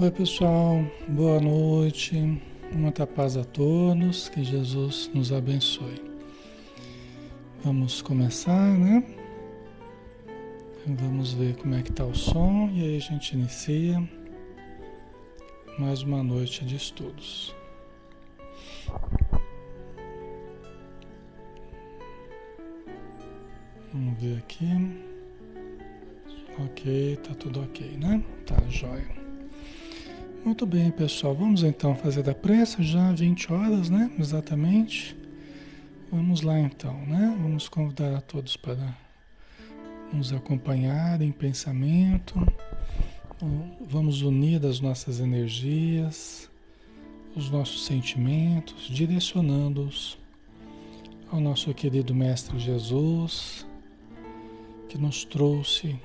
Oi, pessoal, boa noite, muita paz a todos, que Jesus nos abençoe. Vamos começar, né? Vamos ver como é que tá o som e aí a gente inicia mais uma noite de estudos. Vamos ver aqui. Ok, tá tudo ok, né? Tá jóia. Muito bem, pessoal. Vamos então fazer da pressa, já 20 horas, né? Exatamente. Vamos lá então, né? Vamos convidar a todos para nos acompanhar em pensamento. Vamos unir as nossas energias, os nossos sentimentos, direcionando-os ao nosso querido Mestre Jesus, que nos trouxe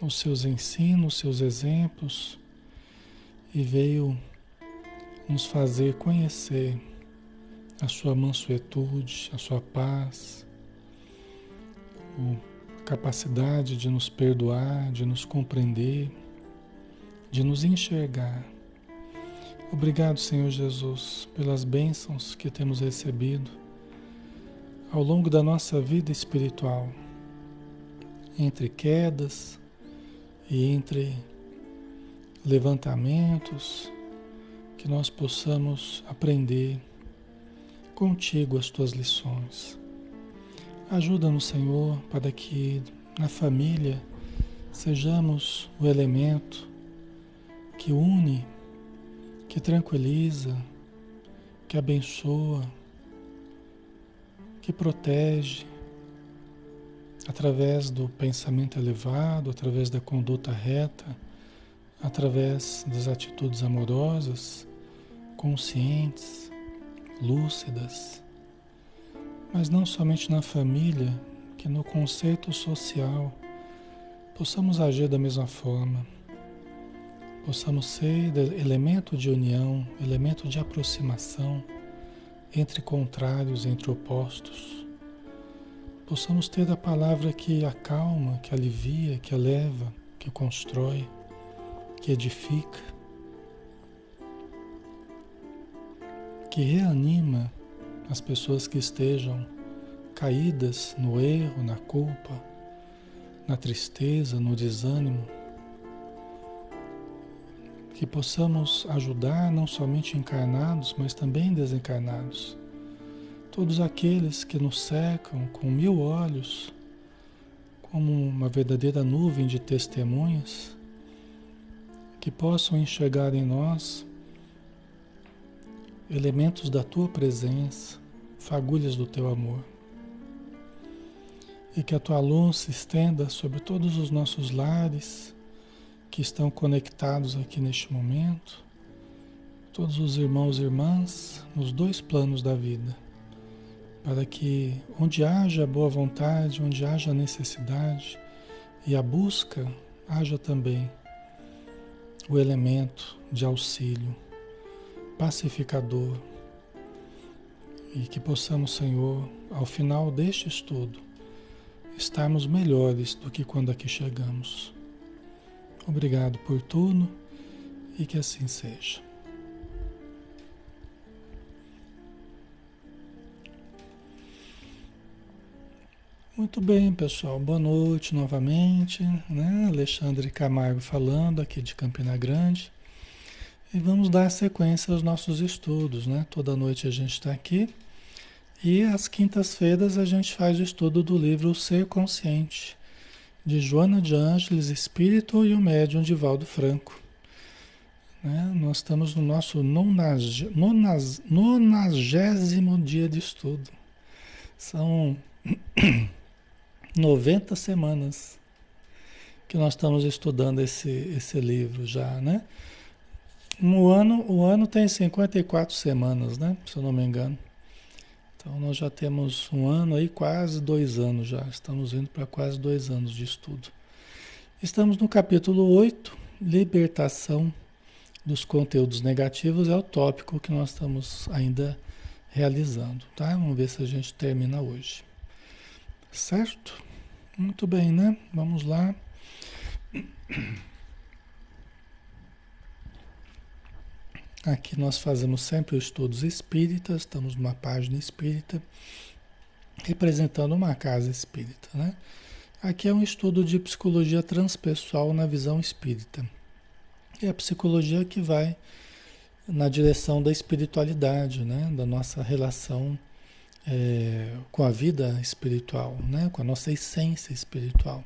os seus ensinos, os seus exemplos e veio nos fazer conhecer a sua mansuetude, a sua paz, a capacidade de nos perdoar, de nos compreender, de nos enxergar. Obrigado, Senhor Jesus, pelas bênçãos que temos recebido ao longo da nossa vida espiritual, entre quedas e entre levantamentos, que nós possamos aprender contigo as tuas lições. Ajuda-nos, Senhor, para que na família sejamos o elemento que une, que tranquiliza, que abençoa, que protege, através do pensamento elevado, através da conduta reta através das atitudes amorosas, conscientes, lúcidas, mas não somente na família, que no conceito social possamos agir da mesma forma, possamos ser elemento de união, elemento de aproximação entre contrários, entre opostos. Possamos ter a palavra que acalma, que alivia, que eleva, que constrói que edifica, que reanima as pessoas que estejam caídas no erro, na culpa, na tristeza, no desânimo. Que possamos ajudar não somente encarnados, mas também desencarnados. Todos aqueles que nos cercam com mil olhos, como uma verdadeira nuvem de testemunhas, possam enxergar em nós elementos da tua presença, fagulhas do teu amor. E que a tua luz se estenda sobre todos os nossos lares que estão conectados aqui neste momento, todos os irmãos e irmãs nos dois planos da vida, para que onde haja boa vontade, onde haja necessidade e a busca, haja também o elemento de auxílio, pacificador, e que possamos, Senhor, ao final deste estudo, estarmos melhores do que quando aqui chegamos. Obrigado por tudo e que assim seja. Muito bem, pessoal. Boa noite novamente. Né? Alexandre Camargo falando aqui de Campina Grande. E vamos dar sequência aos nossos estudos. Né? Toda noite a gente está aqui. E às quintas-feiras a gente faz o estudo do livro Ser Consciente, de Joana de Ângeles, Espírito e o Médium de Valdo Franco. Né? Nós estamos no nosso nonagésimo dia de estudo. São 90 semanas que nós estamos estudando esse, esse livro já, né? No ano, o ano tem 54 semanas, né? Se eu não me engano. Então nós já temos um ano aí, quase dois anos já. Estamos indo para quase dois anos de estudo. Estamos no capítulo 8, libertação dos conteúdos negativos, é o tópico que nós estamos ainda realizando, tá? Vamos ver se a gente termina hoje. Certo? Muito bem, né? Vamos lá. Aqui nós fazemos sempre os estudos espíritas, estamos numa página espírita, representando uma casa espírita, né? Aqui é um estudo de psicologia transpessoal na visão espírita. É a psicologia que vai na direção da espiritualidade, né? da nossa relação é, com a vida espiritual, né? com a nossa essência espiritual.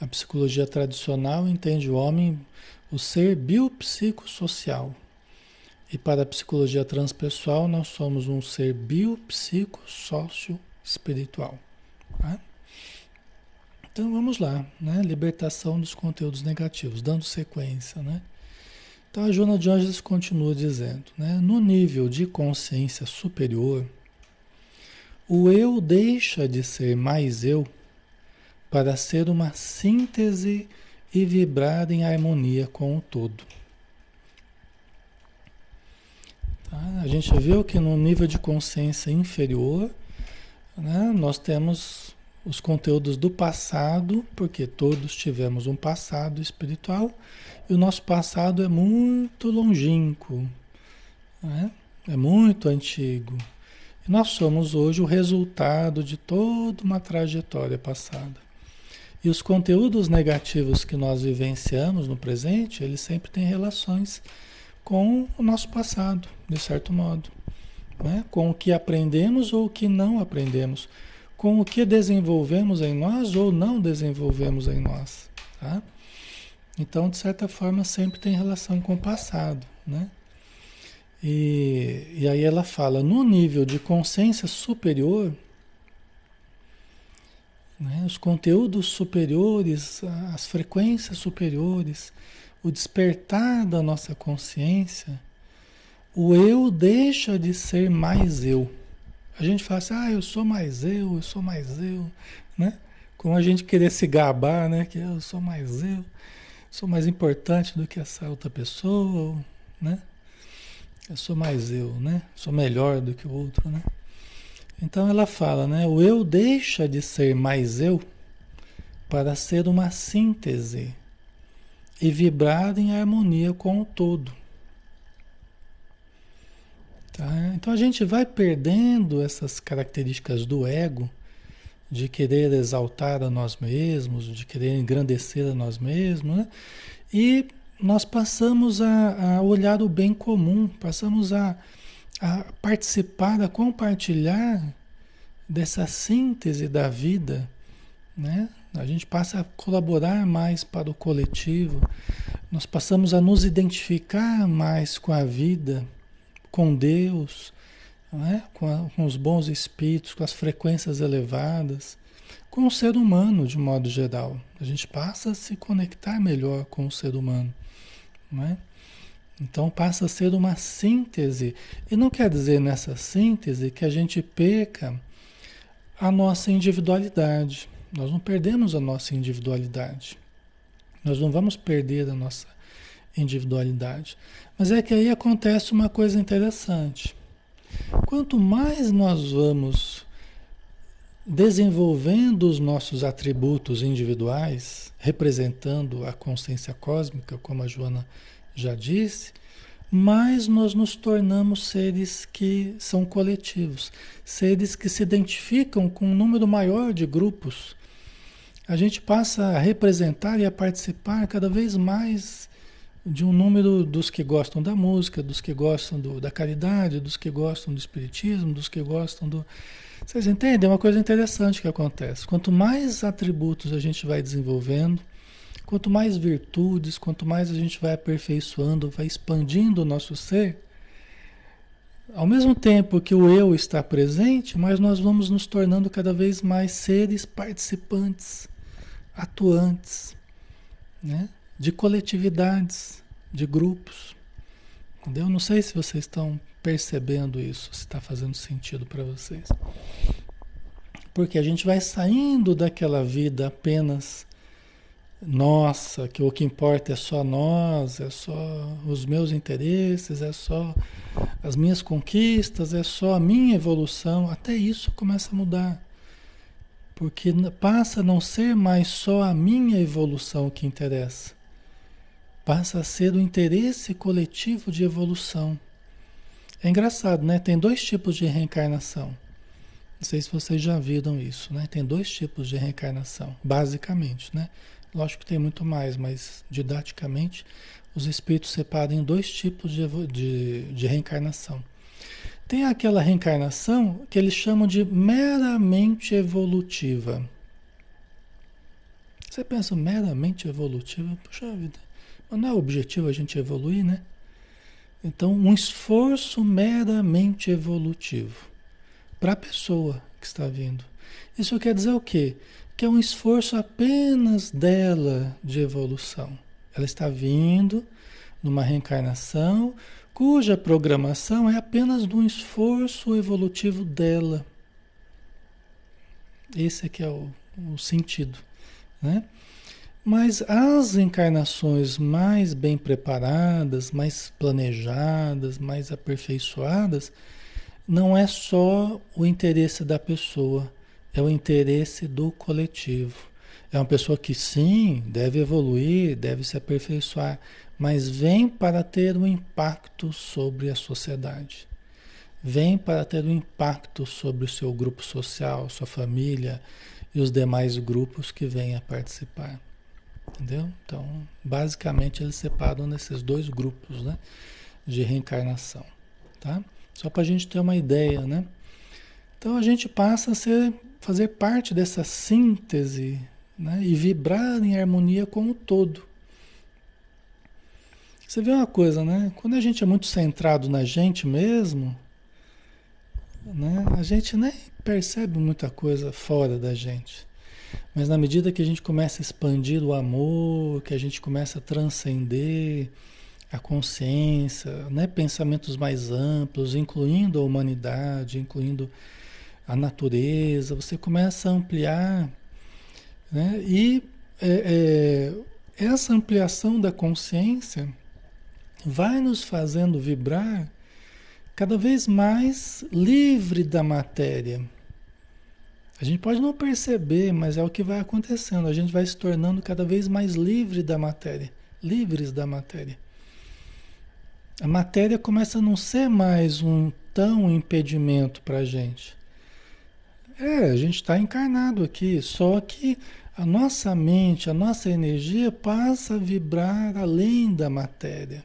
A psicologia tradicional entende o homem, o ser biopsicossocial. E para a psicologia transpessoal, nós somos um ser biopsicossócio-espiritual. Tá? Então vamos lá, né? Libertação dos conteúdos negativos, dando sequência, né? Então a Joana de Anjos continua dizendo, né? No nível de consciência superior, o eu deixa de ser mais eu para ser uma síntese e vibrar em harmonia com o todo. Tá? A gente viu que no nível de consciência inferior, né, nós temos os conteúdos do passado, porque todos tivemos um passado espiritual e o nosso passado é muito longínquo, né? é muito antigo. Nós somos hoje o resultado de toda uma trajetória passada. E os conteúdos negativos que nós vivenciamos no presente, eles sempre têm relações com o nosso passado, de certo modo. Né? Com o que aprendemos ou o que não aprendemos com o que desenvolvemos em nós ou não desenvolvemos em nós. Tá? Então, de certa forma, sempre tem relação com o passado. Né? E, e aí ela fala, no nível de consciência superior, né, os conteúdos superiores, as frequências superiores, o despertar da nossa consciência, o eu deixa de ser mais eu. A gente fala assim, ah, eu sou mais eu, eu sou mais eu, né? Como a gente querer se gabar, né? Que eu sou mais eu, sou mais importante do que essa outra pessoa, né? Eu sou mais eu, né? Sou melhor do que o outro, né? Então ela fala, né? O eu deixa de ser mais eu para ser uma síntese e vibrar em harmonia com o todo. Tá? Então a gente vai perdendo essas características do ego, de querer exaltar a nós mesmos, de querer engrandecer a nós mesmos, né? e nós passamos a, a, olhar o bem comum, passamos a, a participar, a compartilhar dessa síntese da vida, né? A gente passa a colaborar mais para o coletivo, nós passamos a nos identificar mais com a vida, com Deus, é? com, a, com os bons espíritos, com as frequências elevadas, com o ser humano de modo geral. A gente passa a se conectar melhor com o ser humano. É? Então passa a ser uma síntese. E não quer dizer nessa síntese que a gente perca a nossa individualidade. Nós não perdemos a nossa individualidade. Nós não vamos perder a nossa individualidade. Mas é que aí acontece uma coisa interessante. Quanto mais nós vamos desenvolvendo os nossos atributos individuais, representando a consciência cósmica, como a Joana já disse, mais nós nos tornamos seres que são coletivos, seres que se identificam com um número maior de grupos. A gente passa a representar e a participar cada vez mais de um número dos que gostam da música, dos que gostam do, da caridade, dos que gostam do espiritismo, dos que gostam do. Vocês entendem? É uma coisa interessante que acontece. Quanto mais atributos a gente vai desenvolvendo, quanto mais virtudes, quanto mais a gente vai aperfeiçoando, vai expandindo o nosso ser, ao mesmo tempo que o eu está presente, mas nós vamos nos tornando cada vez mais seres participantes, atuantes, né? De coletividades, de grupos. Entendeu? Não sei se vocês estão percebendo isso, se está fazendo sentido para vocês. Porque a gente vai saindo daquela vida apenas nossa, que o que importa é só nós, é só os meus interesses, é só as minhas conquistas, é só a minha evolução. Até isso começa a mudar. Porque passa a não ser mais só a minha evolução que interessa passa a ser o interesse coletivo de evolução. É engraçado, né? Tem dois tipos de reencarnação. Não sei se vocês já viram isso, né? Tem dois tipos de reencarnação, basicamente, né? Lógico que tem muito mais, mas didaticamente os espíritos separam em dois tipos de, de, de reencarnação. Tem aquela reencarnação que eles chamam de meramente evolutiva. Você pensa meramente evolutiva? Puxa vida, não é objetivo a gente evoluir, né? Então, um esforço meramente evolutivo para a pessoa que está vindo. Isso quer dizer o quê? Que é um esforço apenas dela de evolução. Ela está vindo numa reencarnação cuja programação é apenas de um esforço evolutivo dela. Esse é que é o, o sentido, né? Mas as encarnações mais bem preparadas, mais planejadas, mais aperfeiçoadas, não é só o interesse da pessoa, é o interesse do coletivo. É uma pessoa que sim, deve evoluir, deve se aperfeiçoar, mas vem para ter um impacto sobre a sociedade. Vem para ter um impacto sobre o seu grupo social, sua família e os demais grupos que venham a participar. Entendeu? Então, basicamente, eles separam nesses dois grupos né, de reencarnação. Tá? Só para a gente ter uma ideia, né? Então, a gente passa a ser, fazer parte dessa síntese né, e vibrar em harmonia com o todo. Você vê uma coisa, né? Quando a gente é muito centrado na gente mesmo, né, a gente nem percebe muita coisa fora da gente. Mas na medida que a gente começa a expandir o amor, que a gente começa a transcender a consciência, né? pensamentos mais amplos, incluindo a humanidade, incluindo a natureza, você começa a ampliar. Né? E é, é, essa ampliação da consciência vai nos fazendo vibrar cada vez mais livre da matéria a gente pode não perceber, mas é o que vai acontecendo. A gente vai se tornando cada vez mais livre da matéria, livres da matéria. A matéria começa a não ser mais um tão impedimento para a gente. É, a gente está encarnado aqui, só que a nossa mente, a nossa energia passa a vibrar além da matéria.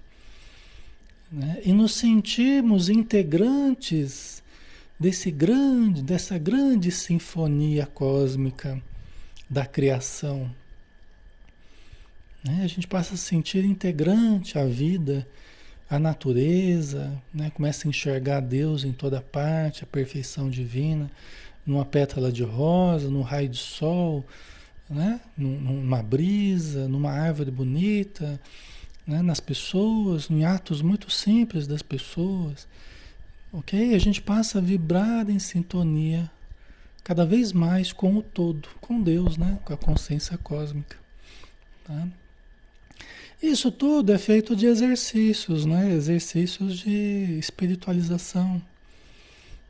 Né? E nos sentimos integrantes desse grande, dessa grande sinfonia cósmica da criação. Né? A gente passa a se sentir integrante à vida, à natureza, né? começa a enxergar Deus em toda parte, a perfeição divina, numa pétala de rosa, num raio de sol, né? numa brisa, numa árvore bonita, né? nas pessoas, em atos muito simples das pessoas. Ok? A gente passa a vibrar em sintonia cada vez mais com o todo, com Deus, né? com a consciência cósmica. Tá? Isso tudo é feito de exercícios, né? exercícios de espiritualização.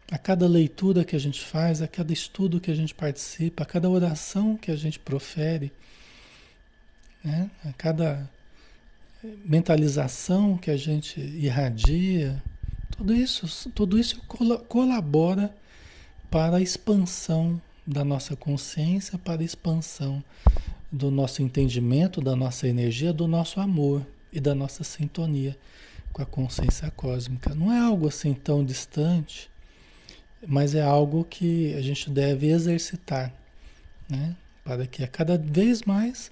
A cada leitura que a gente faz, a cada estudo que a gente participa, a cada oração que a gente profere, né? a cada mentalização que a gente irradia, tudo isso, tudo isso colabora para a expansão da nossa consciência, para a expansão do nosso entendimento, da nossa energia, do nosso amor e da nossa sintonia com a consciência cósmica. Não é algo assim tão distante, mas é algo que a gente deve exercitar, né? para que a cada vez mais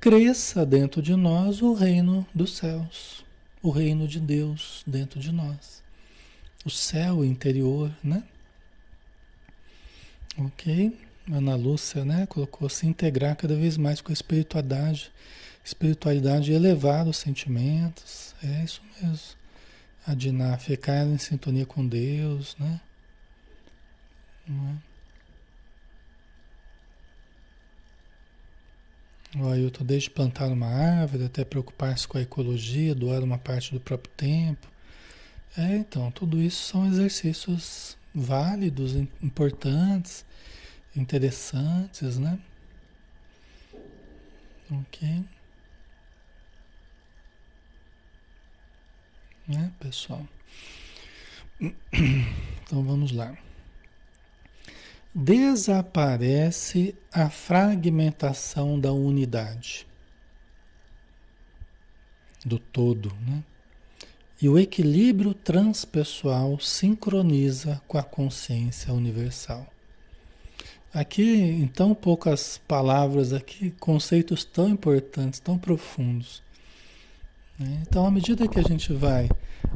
cresça dentro de nós o reino dos céus, o reino de Deus dentro de nós o céu interior, né? Ok? Ana Lúcia, né? Colocou se integrar cada vez mais com a espiritualidade, espiritualidade elevar os sentimentos. É isso mesmo. A ficar em sintonia com Deus, né? Não é? O Ailton, desde plantar uma árvore até preocupar-se com a ecologia, doar uma parte do próprio tempo, é, então, tudo isso são exercícios válidos, importantes, interessantes, né? Ok. né, pessoal? Então vamos lá. Desaparece a fragmentação da unidade, do todo, né? E o equilíbrio transpessoal sincroniza com a consciência universal. Aqui, em tão poucas palavras, aqui, conceitos tão importantes, tão profundos. Né? Então, à medida que a gente vai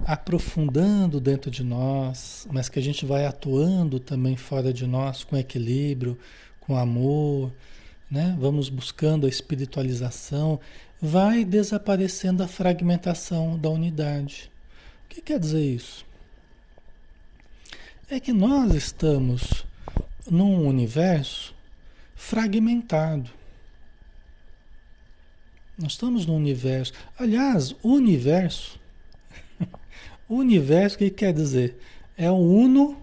aprofundando dentro de nós, mas que a gente vai atuando também fora de nós com equilíbrio, com amor, né? Vamos buscando a espiritualização, vai desaparecendo a fragmentação da unidade. O que quer dizer isso? É que nós estamos num universo fragmentado. Nós estamos num universo. Aliás, universo. universo, o que quer dizer? É o uno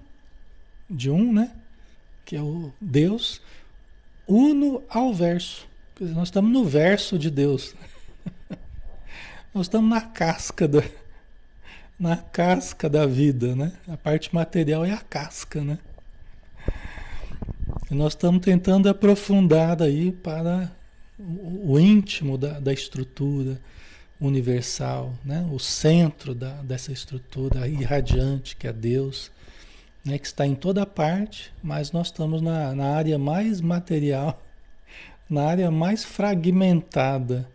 de um, né? Que é o Deus, uno ao verso. Nós estamos no verso de Deus. nós estamos na casca da, na casca da vida, né? A parte material é a casca, né? E nós estamos tentando aprofundar aí para o, íntimo da, da, estrutura universal, né? o centro da, dessa estrutura irradiante que é Deus, né? que está em toda parte, mas nós estamos na, na área mais material, na área mais fragmentada.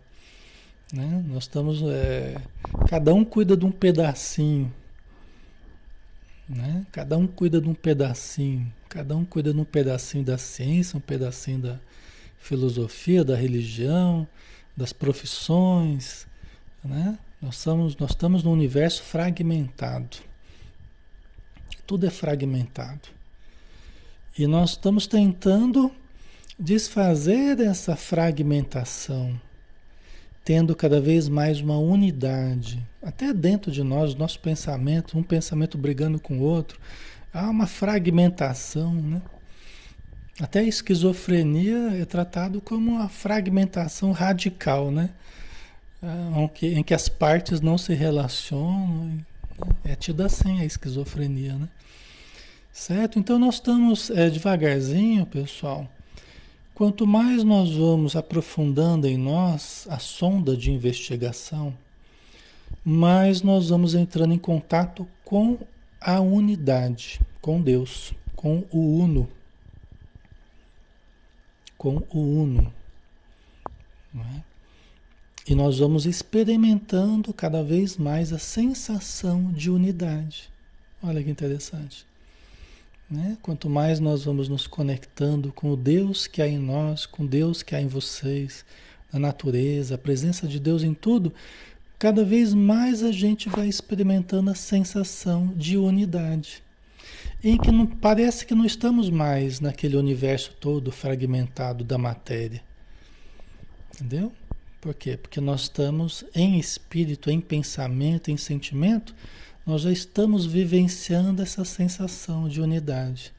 Né? Nós estamos. É, cada um cuida de um pedacinho. Né? Cada um cuida de um pedacinho. Cada um cuida de um pedacinho da ciência, um pedacinho da, filosofia, da religião, das profissões, né? Nós estamos, nós estamos num universo fragmentado. Tudo é fragmentado. E nós estamos tentando desfazer essa fragmentação, tendo cada vez mais uma unidade, até dentro de nós, nosso pensamento, um pensamento brigando com o outro, há uma fragmentação, né? Até a esquizofrenia é tratado como uma fragmentação radical, né? É, em que as partes não se relacionam. É tido assim a esquizofrenia, né? Certo? Então nós estamos é, devagarzinho, pessoal. Quanto mais nós vamos aprofundando em nós a sonda de investigação, mais nós vamos entrando em contato com a unidade, com Deus, com o Uno com o Uno. É? E nós vamos experimentando cada vez mais a sensação de unidade. Olha que interessante. Né? Quanto mais nós vamos nos conectando com o Deus que há em nós, com Deus que há em vocês, na natureza, a presença de Deus em tudo, cada vez mais a gente vai experimentando a sensação de unidade em que não, parece que não estamos mais naquele universo todo fragmentado da matéria. Entendeu? Por quê? Porque nós estamos em espírito, em pensamento, em sentimento, nós já estamos vivenciando essa sensação de unidade.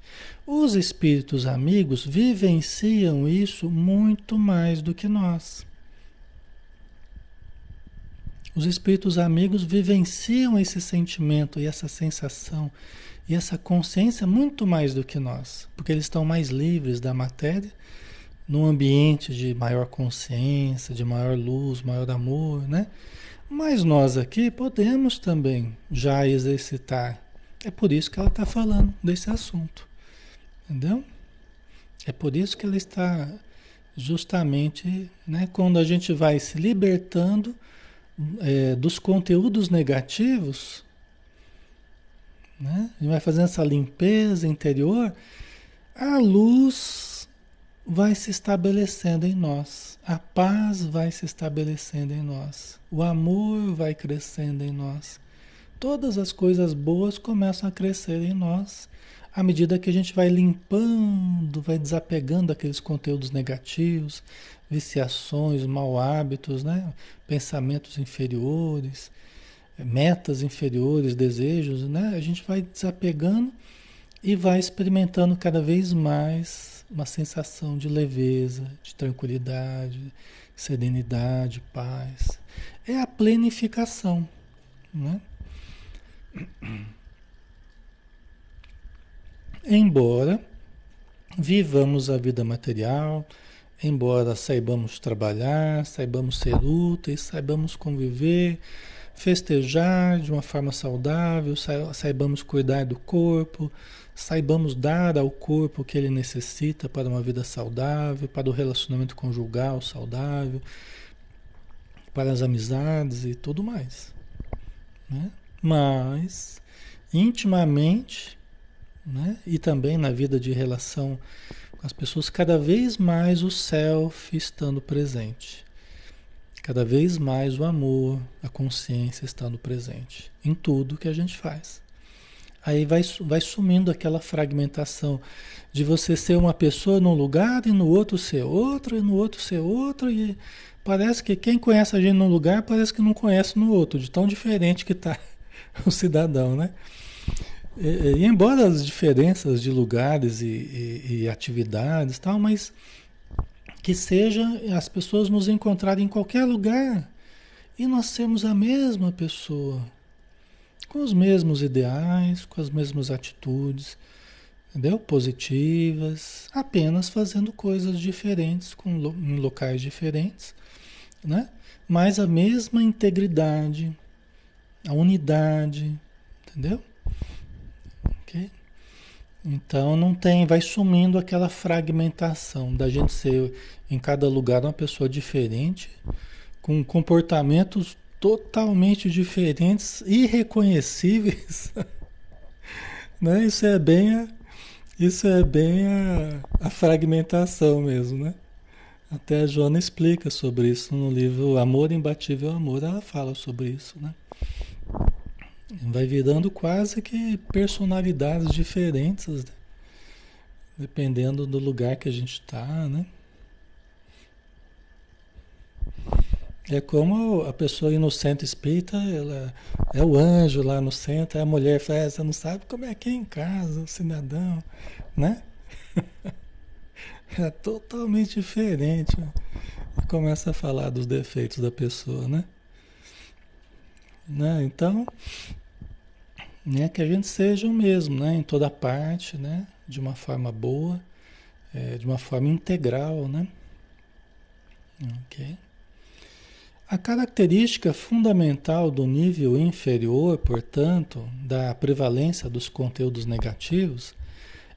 Os espíritos amigos vivenciam isso muito mais do que nós. Os espíritos amigos vivenciam esse sentimento e essa sensação e essa consciência muito mais do que nós, porque eles estão mais livres da matéria, num ambiente de maior consciência, de maior luz, maior amor, né? Mas nós aqui podemos também já exercitar. É por isso que ela está falando desse assunto, entendeu? É por isso que ela está justamente, né, quando a gente vai se libertando é, dos conteúdos negativos, né? Gente vai fazendo essa limpeza interior, a luz vai se estabelecendo em nós, a paz vai se estabelecendo em nós, o amor vai crescendo em nós. Todas as coisas boas começam a crescer em nós à medida que a gente vai limpando, vai desapegando aqueles conteúdos negativos, viciações, mau hábitos, né? pensamentos inferiores metas inferiores, desejos, né? A gente vai desapegando e vai experimentando cada vez mais uma sensação de leveza, de tranquilidade, serenidade, paz. É a plenificação, né? Embora vivamos a vida material, embora saibamos trabalhar, saibamos ser úteis, saibamos conviver, festejar de uma forma saudável, saibamos cuidar do corpo, saibamos dar ao corpo o que ele necessita para uma vida saudável, para o relacionamento conjugal saudável, para as amizades e tudo mais. Né? Mas, intimamente, né? e também na vida de relação com as pessoas, cada vez mais o self estando presente. Cada vez mais o amor, a consciência estando presente em tudo que a gente faz. Aí vai, vai sumindo aquela fragmentação de você ser uma pessoa num lugar e no outro ser outro, e no outro ser outro, e parece que quem conhece a gente num lugar parece que não conhece no outro, de tão diferente que está o cidadão, né? E, e, embora as diferenças de lugares e, e, e atividades tal, mas que seja as pessoas nos encontrarem em qualquer lugar e nós sermos a mesma pessoa, com os mesmos ideais, com as mesmas atitudes, entendeu? Positivas, apenas fazendo coisas diferentes, com, em locais diferentes, né? Mas a mesma integridade, a unidade, entendeu? Então não tem, vai sumindo aquela fragmentação da gente ser em cada lugar uma pessoa diferente, com comportamentos totalmente diferentes, irreconhecíveis. né? Isso é bem a, isso é bem a, a fragmentação mesmo, né? Até a Joana explica sobre isso no livro Amor Imbatível Amor, ela fala sobre isso, né? Vai virando quase que personalidades diferentes, né? dependendo do lugar que a gente está, né? É como a pessoa ir no centro espírita, ela é o anjo lá no centro, a mulher fala, é, você não sabe como é que é em casa, o cidadão, né? É totalmente diferente. Começa a falar dos defeitos da pessoa, né? né? Então, né, que a gente seja o mesmo, né? Em toda parte, né? De uma forma boa, é, de uma forma integral, né? Ok. A característica fundamental do nível inferior, portanto, da prevalência dos conteúdos negativos,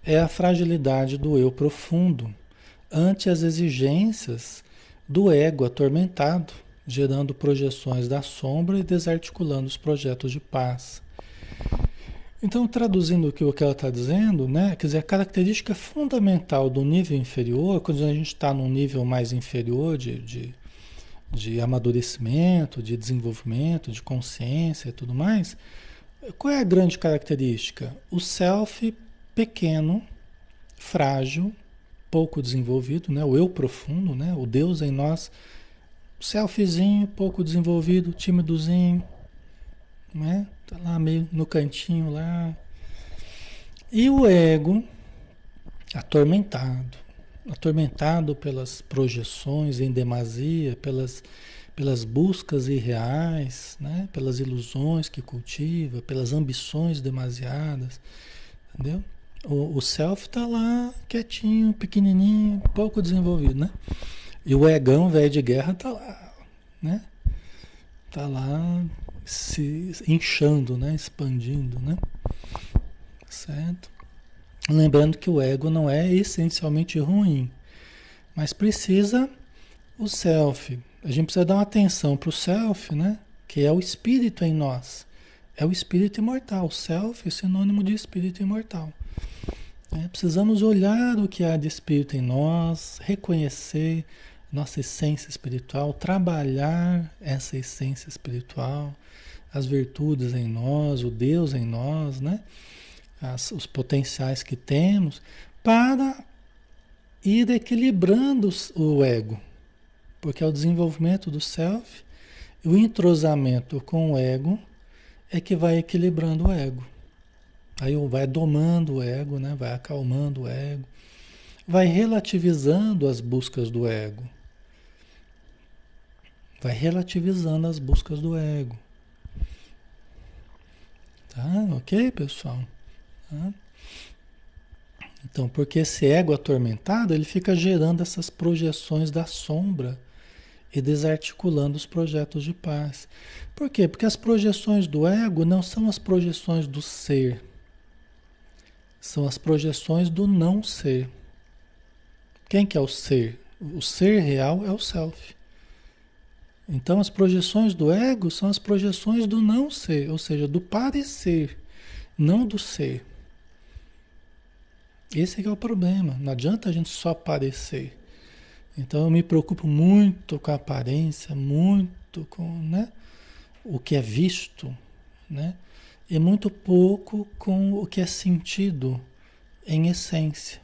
é a fragilidade do eu profundo ante as exigências do ego atormentado, gerando projeções da sombra e desarticulando os projetos de paz. Então, traduzindo o que, ela está dizendo, né? quer dizer, a característica fundamental do nível inferior, quando a gente está num nível mais inferior de, de, de amadurecimento, de desenvolvimento, de consciência e tudo mais, qual é a grande característica? O self pequeno, frágil, pouco desenvolvido, né? o eu profundo, né? o Deus em nós selfiezinho, pouco desenvolvido, timidozinho, né? Tá lá meio no cantinho lá. E o ego atormentado, atormentado pelas projeções em demasia, pelas, pelas buscas irreais, né? pelas ilusões que cultiva, pelas ambições demasiadas, entendeu? O, o self está lá quietinho, pequenininho, pouco desenvolvido, né? E o egão velho de guerra tá lá, né? Tá lá se inchando, né? Expandindo, né? Certo? Lembrando que o ego não é essencialmente ruim, mas precisa o self. A gente precisa dar uma atenção para o self, né? Que é o espírito em nós. É o espírito imortal. O self é sinônimo de espírito imortal. É, precisamos olhar o que há de espírito em nós, reconhecer, nossa essência espiritual, trabalhar essa essência espiritual, as virtudes em nós, o Deus em nós, né? As, os potenciais que temos, para ir equilibrando o ego. Porque é o desenvolvimento do self, o entrosamento com o ego é que vai equilibrando o ego. Aí vai domando o ego, né? vai acalmando o ego, vai relativizando as buscas do ego vai relativizando as buscas do ego. Tá? Ok, pessoal? Então, porque esse ego atormentado, ele fica gerando essas projeções da sombra e desarticulando os projetos de paz. Por quê? Porque as projeções do ego não são as projeções do ser, são as projeções do não ser. Quem que é o ser? O ser real é o self. Então as projeções do ego são as projeções do não ser, ou seja, do parecer, não do ser. Esse é, é o problema. Não adianta a gente só parecer. Então eu me preocupo muito com a aparência, muito com né, o que é visto, né? E muito pouco com o que é sentido em essência.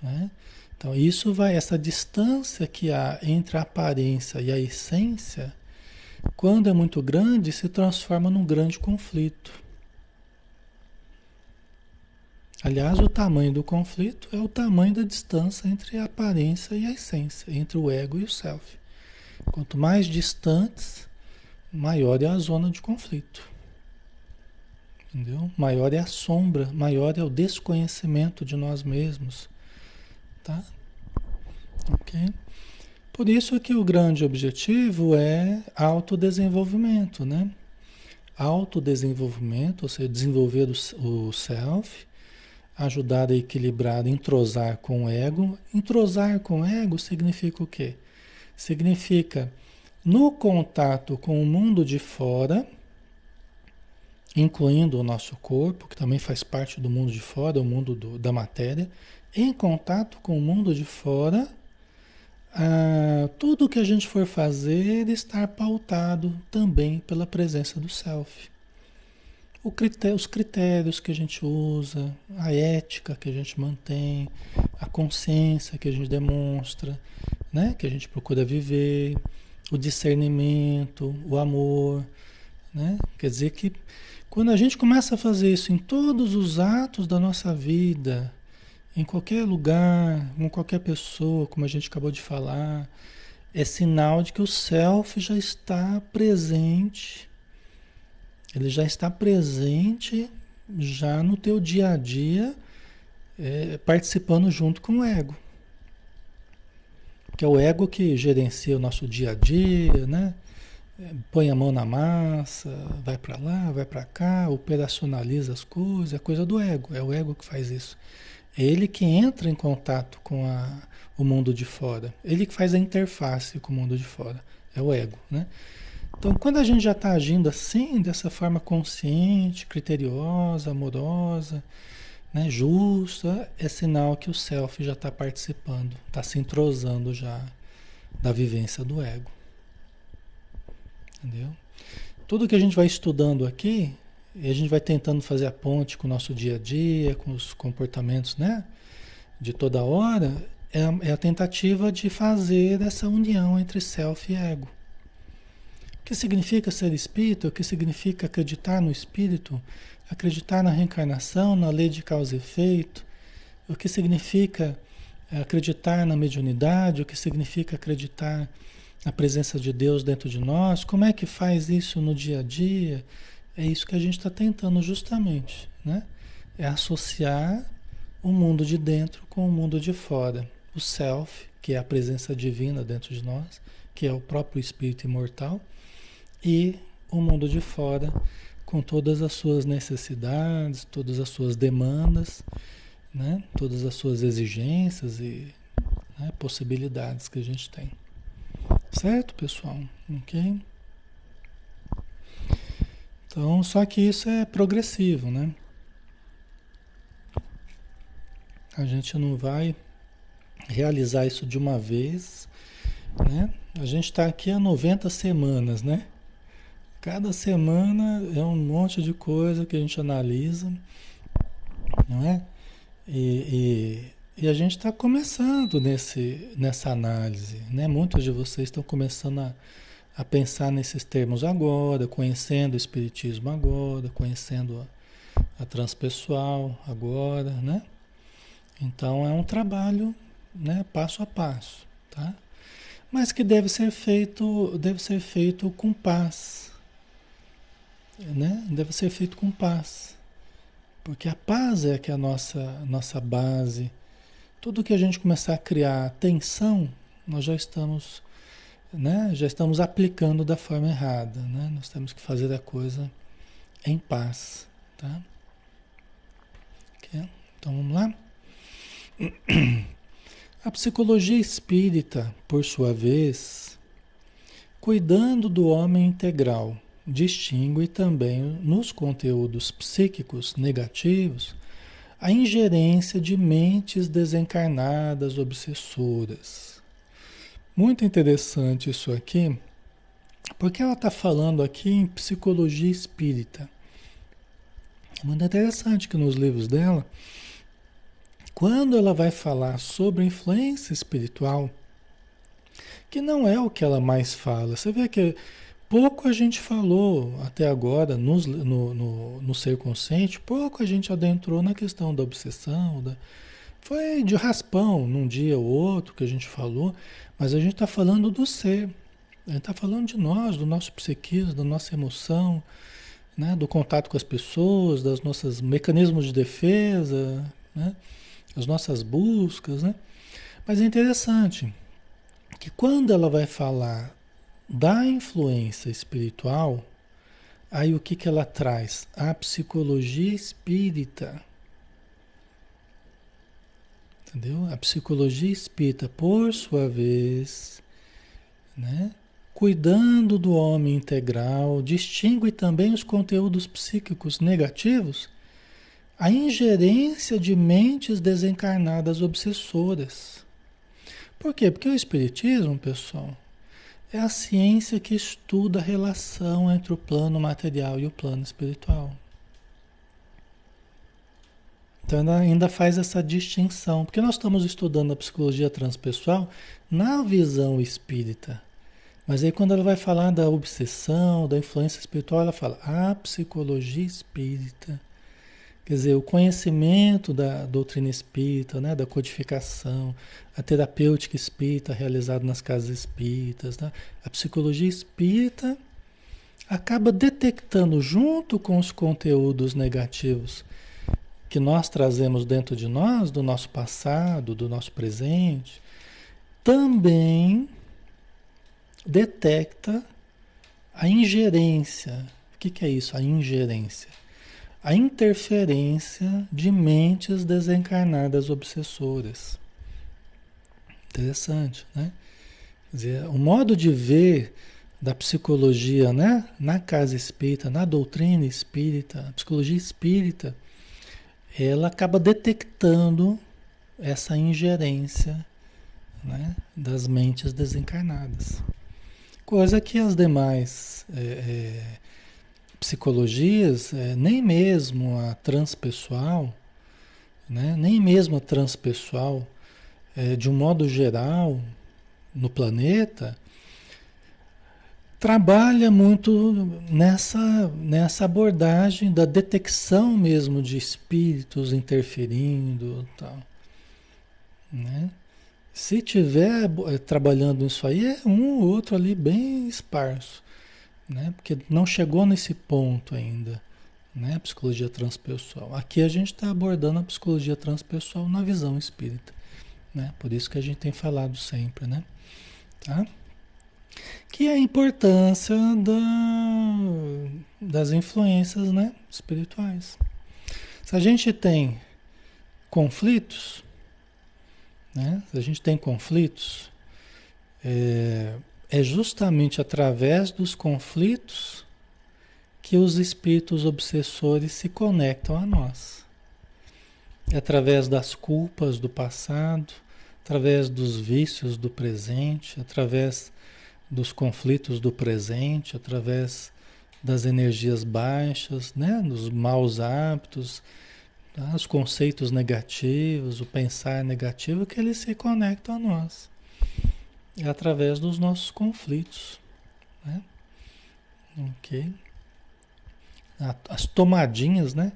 Né? Então isso vai, essa distância que há entre a aparência e a essência, quando é muito grande, se transforma num grande conflito. Aliás, o tamanho do conflito é o tamanho da distância entre a aparência e a essência, entre o ego e o self. Quanto mais distantes, maior é a zona de conflito. Entendeu? Maior é a sombra, maior é o desconhecimento de nós mesmos. Tá? Ok? Por isso que o grande objetivo é autodesenvolvimento, né? Autodesenvolvimento, ou seja, desenvolver o self, ajudar a equilibrar, entrosar com o ego. Entrosar com o ego significa o quê? Significa no contato com o mundo de fora, incluindo o nosso corpo, que também faz parte do mundo de fora, o mundo do, da matéria, em contato com o mundo de fora, ah, tudo que a gente for fazer estar pautado também pela presença do self critério, os critérios que a gente usa, a ética que a gente mantém, a consciência que a gente demonstra, né? que a gente procura viver, o discernimento, o amor. Né? Quer dizer que quando a gente começa a fazer isso em todos os atos da nossa vida, em qualquer lugar, com qualquer pessoa, como a gente acabou de falar, é sinal de que o self já está presente ele já está presente já no teu dia a dia, é, participando junto com o ego. Que é o ego que gerencia o nosso dia a dia, né? É, põe a mão na massa, vai para lá, vai para cá, operacionaliza as coisas, é coisa do ego, é o ego que faz isso. É ele que entra em contato com a, o mundo de fora, ele que faz a interface com o mundo de fora, é o ego, né? Então, quando a gente já está agindo assim, dessa forma consciente, criteriosa, amorosa, né, justa, é sinal que o self já está participando, está se entrosando já da vivência do ego. Entendeu? Tudo que a gente vai estudando aqui, e a gente vai tentando fazer a ponte com o nosso dia a dia, com os comportamentos, né? De toda hora, é a, é a tentativa de fazer essa união entre self e ego. O que significa ser espírito? O que significa acreditar no espírito? Acreditar na reencarnação, na lei de causa e efeito? O que significa eh, acreditar na mediunidade? O que significa acreditar na presença de Deus dentro de nós? Como é que faz isso no dia a dia? É isso que a gente está tentando justamente, né? É associar o mundo de dentro com o mundo de fora. O self, que é a presença divina dentro de nós, que é o próprio espírito imortal e o mundo de fora, com todas as suas necessidades, todas as suas demandas, né? todas as suas exigências e né, possibilidades que a gente tem. Certo, pessoal? Ok? Então, só que isso é progressivo, né? A gente não vai realizar isso de uma vez, né? A gente está aqui há 90 semanas, né? Cada semana é um monte de coisa que a gente analisa, não é? E, e, e a gente está começando nesse, nessa análise, né? Muitos de vocês estão começando a, a pensar nesses termos agora, conhecendo o Espiritismo agora, conhecendo a, a transpessoal agora, né? Então é um trabalho, né, passo a passo, tá? Mas que deve ser feito, deve ser feito com paz, né, deve ser feito com paz. Porque a paz é que é a nossa, nossa base. Tudo que a gente começar a criar tensão, nós já estamos, né, já estamos aplicando da forma errada. Né? Nós temos que fazer a coisa em paz. Tá? Okay? Então vamos lá? A psicologia espírita, por sua vez, cuidando do homem integral, distingue também nos conteúdos psíquicos negativos a ingerência de mentes desencarnadas obsessoras. Muito interessante isso aqui, porque ela está falando aqui em psicologia espírita. Muito interessante que nos livros dela, quando ela vai falar sobre influência espiritual, que não é o que ela mais fala. Você vê que pouco a gente falou até agora no, no, no, ser consciente, pouco a gente adentrou na questão da obsessão. Da... Foi de raspão num dia ou outro que a gente falou, mas a gente está falando do ser. A gente está falando de nós, do nosso psiquismo, da nossa emoção, né? do contato com as pessoas, dos nossos mecanismos de defesa, né? as nossas buscas, né? Mas é interessante que quando ela vai falar da influência espiritual, aí o que, que ela traz? A psicologia espírita. Entendeu? A psicologia espírita, por sua vez, né? cuidando do homem integral, distingue também os conteúdos psíquicos negativos a ingerência de mentes desencarnadas obsessoras. Por quê? Porque o Espiritismo, pessoal, é a ciência que estuda a relação entre o plano material e o plano espiritual. Então ela ainda faz essa distinção, porque nós estamos estudando a psicologia transpessoal na visão espírita. Mas aí quando ela vai falar da obsessão, da influência espiritual, ela fala a psicologia espírita Quer dizer, o conhecimento da doutrina espírita, né, da codificação, a terapêutica espírita realizada nas casas espíritas, né, a psicologia espírita acaba detectando junto com os conteúdos negativos que nós trazemos dentro de nós, do nosso passado, do nosso presente, também detecta a ingerência. O que, que é isso? A ingerência a interferência de mentes desencarnadas obsessoras. Interessante, né? Quer dizer, o modo de ver da psicologia, né, na casa espírita, na doutrina espírita, a psicologia espírita, ela acaba detectando essa ingerência né, das mentes desencarnadas. Coisa que as demais é, é, psicologias, é, nem mesmo a transpessoal, né, nem mesmo a transpessoal, é, de um modo geral, no planeta, trabalha muito nessa, nessa abordagem da detecção mesmo de espíritos interferindo tal. Né? Se tiver é, trabalhando isso aí, é um ou outro ali bem esparso né? Porque não chegou nesse ponto ainda, né? A psicologia transpessoal. Aqui a gente está abordando a psicologia transpessoal na visão espírita, né? Por isso que a gente tem falado sempre, né? Tá? Que é a importância da, das influências, né? Espirituais. Se a gente tem conflitos, né? Se a gente tem conflitos, é, é justamente através dos conflitos que os espíritos obsessores se conectam a nós. É através das culpas do passado, através dos vícios do presente, através dos conflitos do presente, através das energias baixas, né, dos maus hábitos, os conceitos negativos, o pensar negativo, que eles se conectam a nós. É através dos nossos conflitos. Né? Ok? As tomadinhas, né?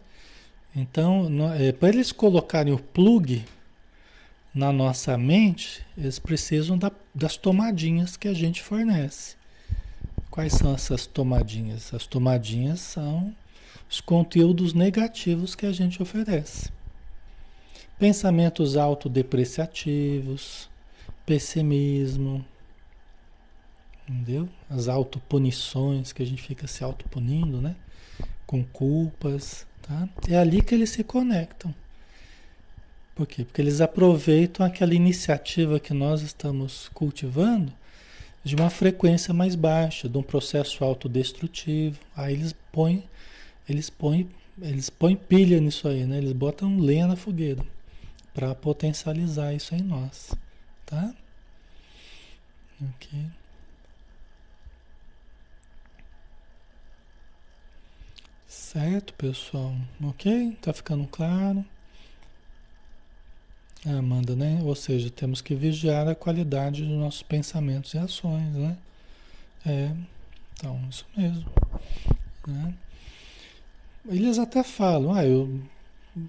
Então, é, para eles colocarem o plug na nossa mente, eles precisam da, das tomadinhas que a gente fornece. Quais são essas tomadinhas? As tomadinhas são os conteúdos negativos que a gente oferece. Pensamentos autodepreciativos, pessimismo, entendeu? As autopunições que a gente fica se autopunindo, né? Com culpas, tá? É ali que eles se conectam. Por quê? Porque eles aproveitam aquela iniciativa que nós estamos cultivando de uma frequência mais baixa, de um processo autodestrutivo. Aí eles põem, eles põem, eles põem pilha nisso aí, né? Eles botam lenha na fogueira para potencializar isso em nós, tá? Ok. Certo, pessoal? Ok? Tá ficando claro? É, Amanda, né? Ou seja, temos que vigiar a qualidade dos nossos pensamentos e ações, né? É, então, isso mesmo. Né? Eles até falam, ah, eu.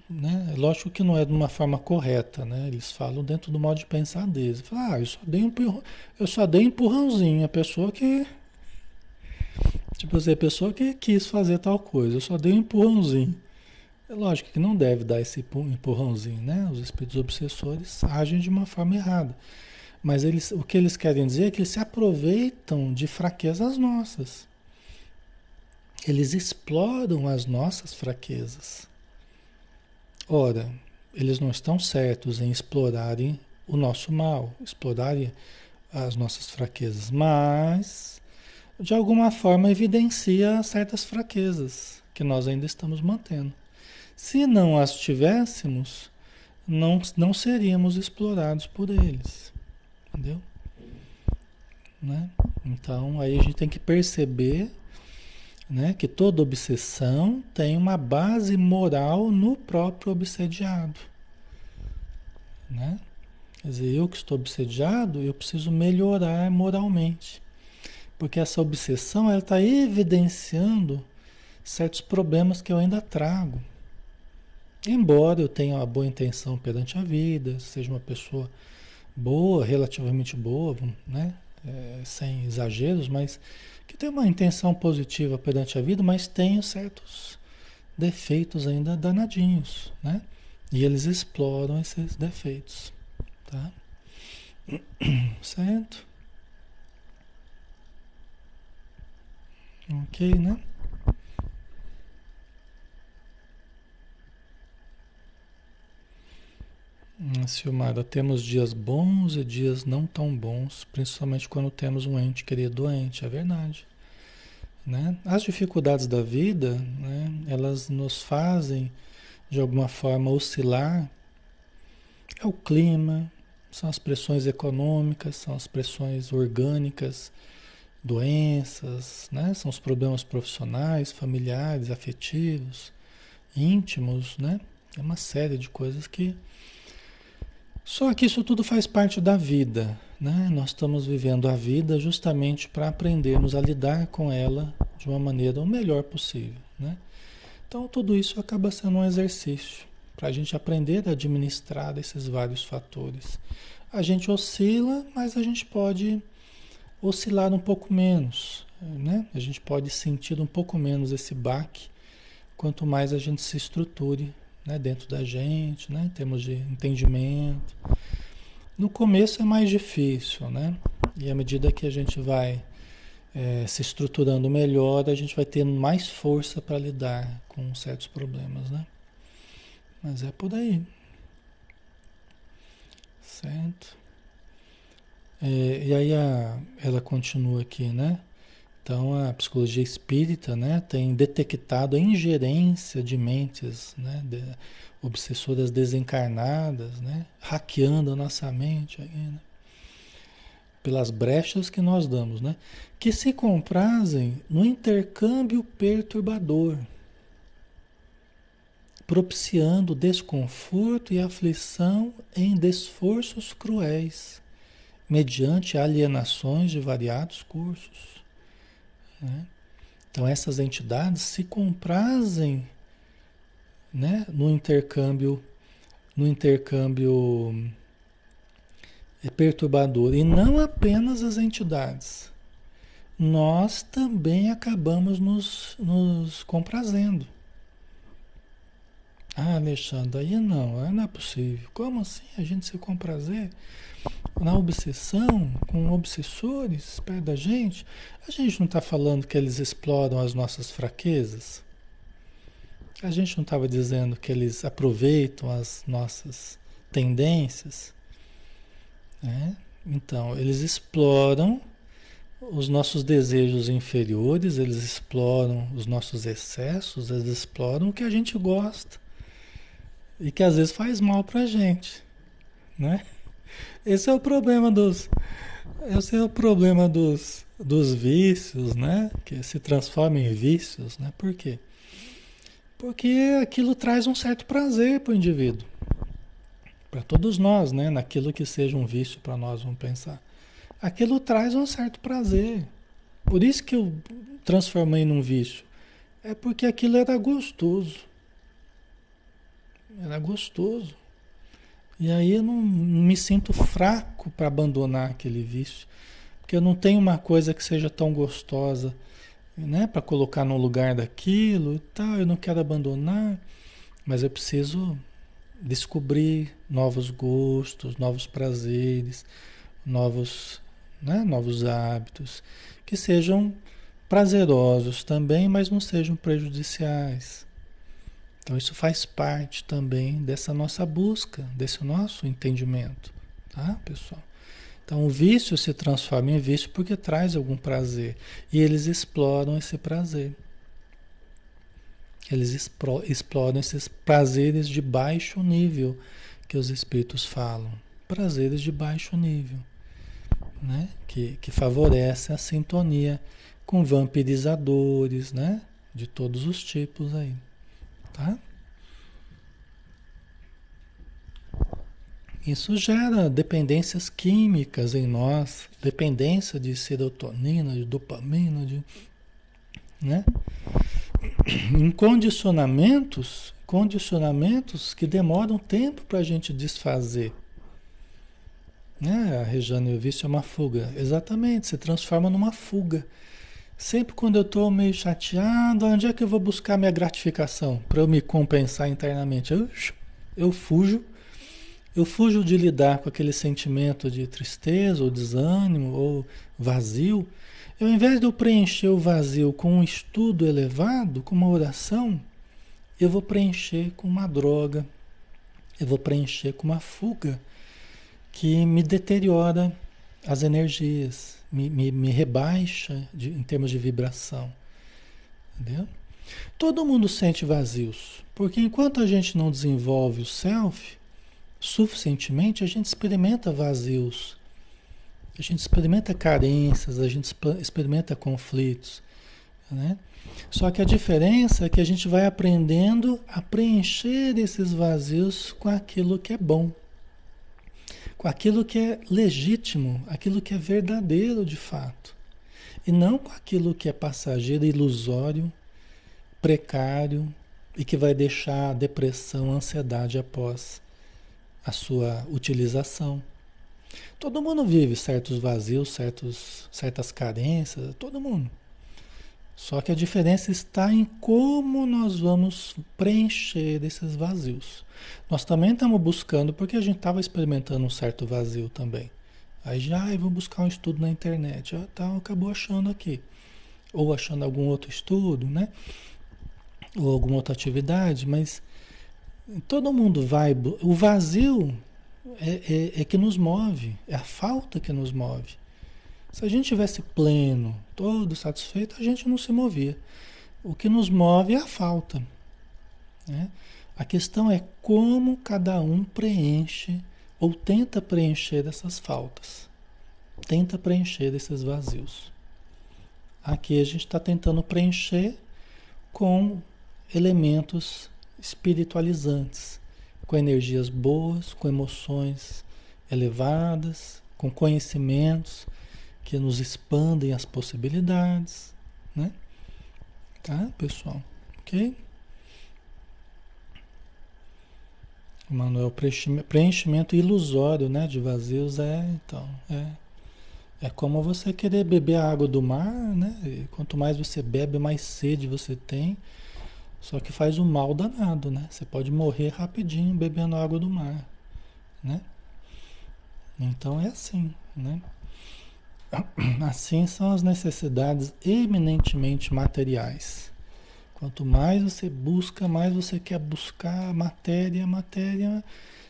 Né? Lógico que não é de uma forma correta, né? Eles falam dentro do modo de pensar deles. Falam, ah, eu só dei um eu só dei empurrãozinho, a pessoa que. Tipo assim, a pessoa que quis fazer tal coisa, eu só dei um empurrãozinho. É lógico que não deve dar esse empurrãozinho, né? Os espíritos obsessores agem de uma forma errada. Mas eles, o que eles querem dizer é que eles se aproveitam de fraquezas nossas. Eles exploram as nossas fraquezas. Ora, eles não estão certos em explorarem o nosso mal, explorarem as nossas fraquezas, mas de alguma forma evidencia certas fraquezas que nós ainda estamos mantendo. Se não as tivéssemos, não, não seríamos explorados por eles. Entendeu? Né? Então, aí a gente tem que perceber né, que toda obsessão tem uma base moral no próprio obsediado. Né? Quer dizer, eu que estou obsediado, eu preciso melhorar moralmente. Porque essa obsessão está evidenciando certos problemas que eu ainda trago. Embora eu tenha uma boa intenção perante a vida, seja uma pessoa boa, relativamente boa, né? É, sem exageros, mas que tem uma intenção positiva perante a vida, mas tem certos defeitos ainda danadinhos, né? E eles exploram esses defeitos, tá? Certo? Ok, né? Hum, Silmara, temos dias bons e dias não tão bons, principalmente quando temos um ente querido doente, é verdade. Né? As dificuldades da vida, né, elas nos fazem, de alguma forma, oscilar. É o clima, são as pressões econômicas, são as pressões orgânicas, doenças, né? são os problemas profissionais, familiares, afetivos, íntimos, né? É uma série de coisas que só que isso tudo faz parte da vida, né? Nós estamos vivendo a vida justamente para aprendermos a lidar com ela de uma maneira o melhor possível, né? Então tudo isso acaba sendo um exercício para a gente aprender a administrar esses vários fatores. A gente oscila, mas a gente pode oscilar um pouco menos, né? A gente pode sentir um pouco menos esse baque quanto mais a gente se estruture né, dentro da gente, né, em termos de entendimento. No começo é mais difícil, né? E à medida que a gente vai é, se estruturando melhor, a gente vai tendo mais força para lidar com certos problemas, né? Mas é por aí. Certo? É, e aí a, ela continua aqui, né? Então a psicologia espírita né, tem detectado a ingerência de mentes né, de, obsessoras desencarnadas, né, hackeando a nossa mente aí, né, pelas brechas que nós damos, né, que se comprazem no intercâmbio perturbador, propiciando desconforto e aflição em desforços cruéis, mediante alienações de variados cursos. Né? Então essas entidades se comprazem né, no intercâmbio, no intercâmbio é, perturbador. E não apenas as entidades. nós também acabamos nos, nos comprazendo. Ah, Alexandre, aí não, não é possível. Como assim a gente se comprazer na obsessão, com obsessores perto da gente? A gente não está falando que eles exploram as nossas fraquezas? A gente não estava dizendo que eles aproveitam as nossas tendências? Né? Então, eles exploram os nossos desejos inferiores, eles exploram os nossos excessos, eles exploram o que a gente gosta e que às vezes faz mal para a gente, né? Esse é o problema dos, esse é o problema dos, dos vícios, né? Que se transformam em vícios, né? Por quê? Porque aquilo traz um certo prazer para o indivíduo, para todos nós, né? Naquilo que seja um vício para nós, vamos pensar aquilo traz um certo prazer. Por isso que eu transformei num vício. É porque aquilo era gostoso. Era gostoso. E aí eu não, não me sinto fraco para abandonar aquele vício. Porque eu não tenho uma coisa que seja tão gostosa, né, para colocar no lugar daquilo e tal, eu não quero abandonar, mas eu preciso descobrir novos gostos, novos prazeres, novos né? novos hábitos, que sejam prazerosos também, mas não sejam prejudiciais. Então isso faz parte também dessa nossa busca, desse nosso entendimento, tá, pessoal? Então o vício se transforma em vício porque traz algum prazer e eles exploram esse prazer. Eles exploram esses prazeres de baixo nível que os espíritos falam, prazeres de baixo nível né? que, que favorece a sintonia com vampirizadores, né? De todos os tipos aí, tá? Isso gera dependências químicas em nós, dependência de serotonina, de dopamina, de, né? Em condicionamentos, condicionamentos que demoram tempo para a gente desfazer. É, a Rejane, o vício é uma fuga. Exatamente, se transforma numa fuga. Sempre quando eu estou meio chateado, onde é que eu vou buscar minha gratificação para eu me compensar internamente? Eu, eu fujo, eu fujo de lidar com aquele sentimento de tristeza ou desânimo ou vazio. Eu, ao invés de eu preencher o vazio com um estudo elevado, com uma oração, eu vou preencher com uma droga, eu vou preencher com uma fuga que me deteriora as energias, me, me, me rebaixa de, em termos de vibração. Entendeu? Todo mundo sente vazios, porque enquanto a gente não desenvolve o self suficientemente, a gente experimenta vazios, a gente experimenta carências, a gente experimenta conflitos. Né? Só que a diferença é que a gente vai aprendendo a preencher esses vazios com aquilo que é bom com aquilo que é legítimo, aquilo que é verdadeiro de fato. E não com aquilo que é passageiro, ilusório, precário e que vai deixar depressão, ansiedade após a sua utilização. Todo mundo vive certos vazios, certos, certas carências, todo mundo. Só que a diferença está em como nós vamos preencher esses vazios. Nós também estamos buscando, porque a gente estava experimentando um certo vazio também. Aí já, ah, vou buscar um estudo na internet. Ah, tá, acabou achando aqui. Ou achando algum outro estudo, né? Ou alguma outra atividade, mas todo mundo vai. O vazio é, é, é que nos move, é a falta que nos move. Se a gente tivesse pleno, todo satisfeito, a gente não se movia. O que nos move é a falta. Né? A questão é como cada um preenche ou tenta preencher essas faltas, tenta preencher esses vazios. Aqui a gente está tentando preencher com elementos espiritualizantes, com energias boas, com emoções elevadas, com conhecimentos que nos expandem as possibilidades, né? Tá, pessoal? Ok? Manuel, preenchimento ilusório, né? De vazios é, então, é, É como você querer beber a água do mar, né? E quanto mais você bebe, mais sede você tem. Só que faz um mal danado, né? Você pode morrer rapidinho bebendo água do mar, né? Então é assim, né? Assim são as necessidades eminentemente materiais. Quanto mais você busca, mais você quer buscar matéria, matéria,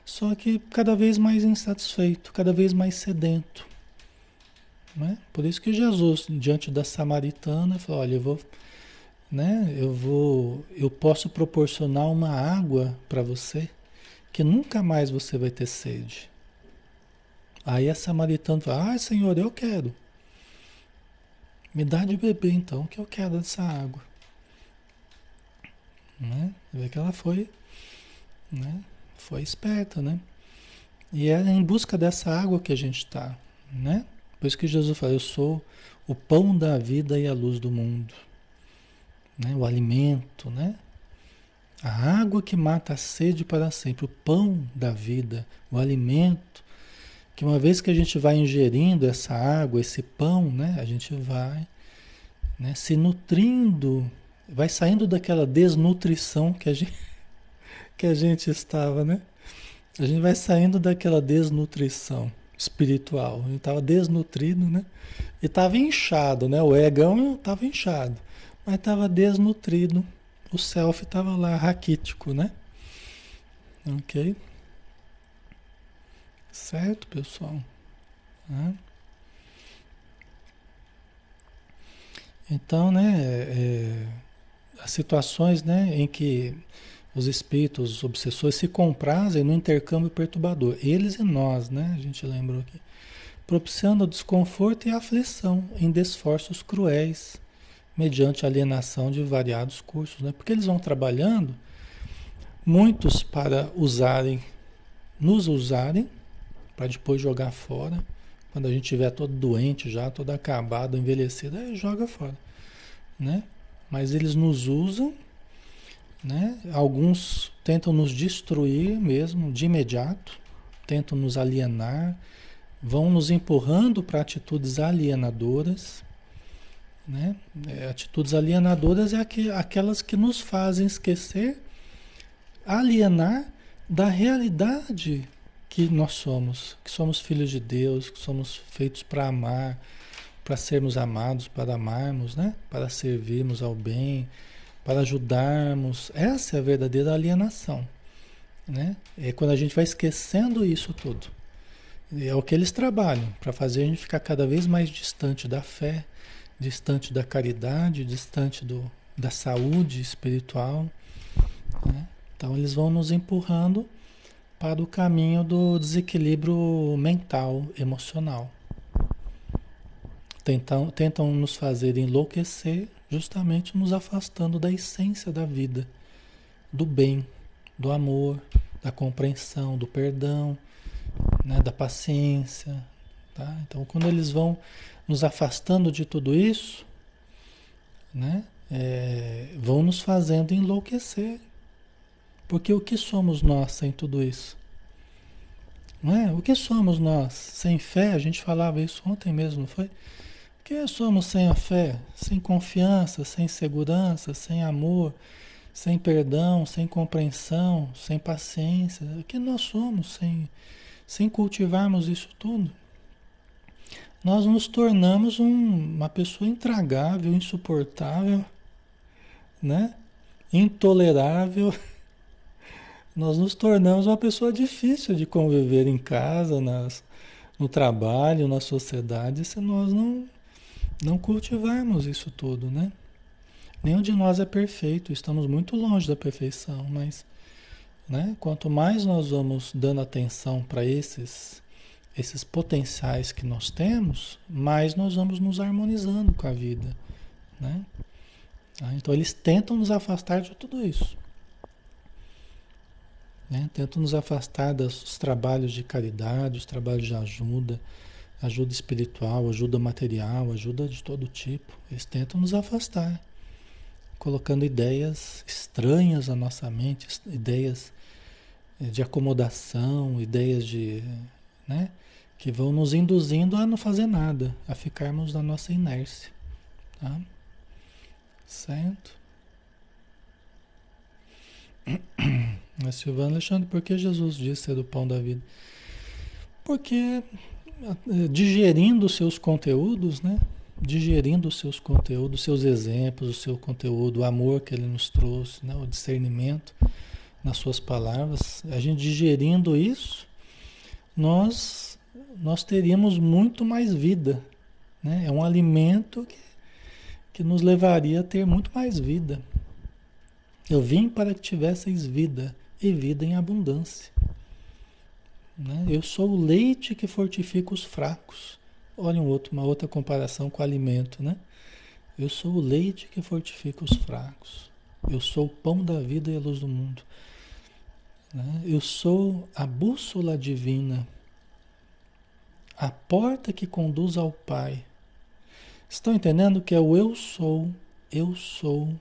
só que cada vez mais insatisfeito, cada vez mais sedento. Né? Por isso que Jesus, diante da samaritana, falou: Olha, eu vou, né, eu vou, eu posso proporcionar uma água para você que nunca mais você vai ter sede. Aí a samaritana fala: Ah, Senhor, eu quero. Me dá de beber então, que eu quero dessa água. Né? Vê que ela foi, né? Foi esperta, né? E é em busca dessa água que a gente está, né? Por isso que Jesus fala, eu sou o pão da vida e a luz do mundo. Né? O alimento, né? A água que mata a sede para sempre, o pão da vida, o alimento, que uma vez que a gente vai ingerindo essa água, esse pão, né? A gente vai né, se nutrindo, vai saindo daquela desnutrição que a gente, que a gente estava, né? A gente vai saindo daquela desnutrição espiritual. Ele estava desnutrido, né? E estava inchado, né? O egão estava inchado, mas estava desnutrido. O self estava lá raquítico, né? Ok? Certo, pessoal? Então, né? É, as situações, né, em que os espíritos, os obsessores se comprazem no intercâmbio perturbador. Eles e nós, né? A gente lembrou aqui. Propiciando desconforto e aflição em desforços cruéis, mediante alienação de variados cursos, né? Porque eles vão trabalhando, muitos para usarem, nos usarem, para depois jogar fora. Quando a gente estiver todo doente já, todo acabado, envelhecido, aí joga fora, né? Mas eles nos usam né? Alguns tentam nos destruir mesmo de imediato, tentam nos alienar, vão nos empurrando para atitudes alienadoras. Né? É, atitudes alienadoras é aquelas que nos fazem esquecer, alienar da realidade que nós somos, que somos filhos de Deus, que somos feitos para amar, para sermos amados, para amarmos, né? para servirmos ao bem, para ajudarmos. Essa é a verdadeira alienação. Né? É quando a gente vai esquecendo isso tudo. É o que eles trabalham, para fazer a gente ficar cada vez mais distante da fé, distante da caridade, distante do, da saúde espiritual. Né? Então eles vão nos empurrando para o caminho do desequilíbrio mental, emocional. Tentam, tentam nos fazer enlouquecer justamente nos afastando da essência da vida, do bem, do amor, da compreensão, do perdão, né, da paciência. Tá? Então, quando eles vão nos afastando de tudo isso, né, é, vão nos fazendo enlouquecer. Porque o que somos nós sem tudo isso? Não é? O que somos nós? Sem fé, a gente falava isso ontem mesmo, não foi? Porque somos sem a fé, sem confiança, sem segurança, sem amor, sem perdão, sem compreensão, sem paciência. O que nós somos sem, sem cultivarmos isso tudo? Nós nos tornamos um, uma pessoa intragável, insuportável, né? intolerável. Nós nos tornamos uma pessoa difícil de conviver em casa, nas, no trabalho, na sociedade, se nós não não cultivarmos isso tudo, né? Nenhum de nós é perfeito, estamos muito longe da perfeição, mas né, quanto mais nós vamos dando atenção para esses, esses potenciais que nós temos, mais nós vamos nos harmonizando com a vida. Né? Tá? Então eles tentam nos afastar de tudo isso. Né? Tentam nos afastar dos trabalhos de caridade, os trabalhos de ajuda, ajuda espiritual, ajuda material, ajuda de todo tipo. Eles tentam nos afastar, colocando ideias estranhas à nossa mente, ideias eh, de acomodação, ideias de, né, que vão nos induzindo a não fazer nada, a ficarmos na nossa inércia. Tá? Certo? Mas Silvana Alexandre, por que Jesus disse ser o pão da vida? Porque digerindo os seus conteúdos, né? Digerindo os seus conteúdos, seus exemplos, o seu conteúdo, o amor que ele nos trouxe, né? o discernimento nas suas palavras, a gente digerindo isso, nós nós teríamos muito mais vida. Né? É um alimento que, que nos levaria a ter muito mais vida. Eu vim para que tivesseis vida e vida em abundância. Né? Eu sou o leite que fortifica os fracos. Olha um outro, uma outra comparação com o alimento, né? Eu sou o leite que fortifica os fracos. Eu sou o pão da vida e a luz do mundo. Né? Eu sou a bússola divina a porta que conduz ao Pai. Estão entendendo que é o eu sou, eu sou,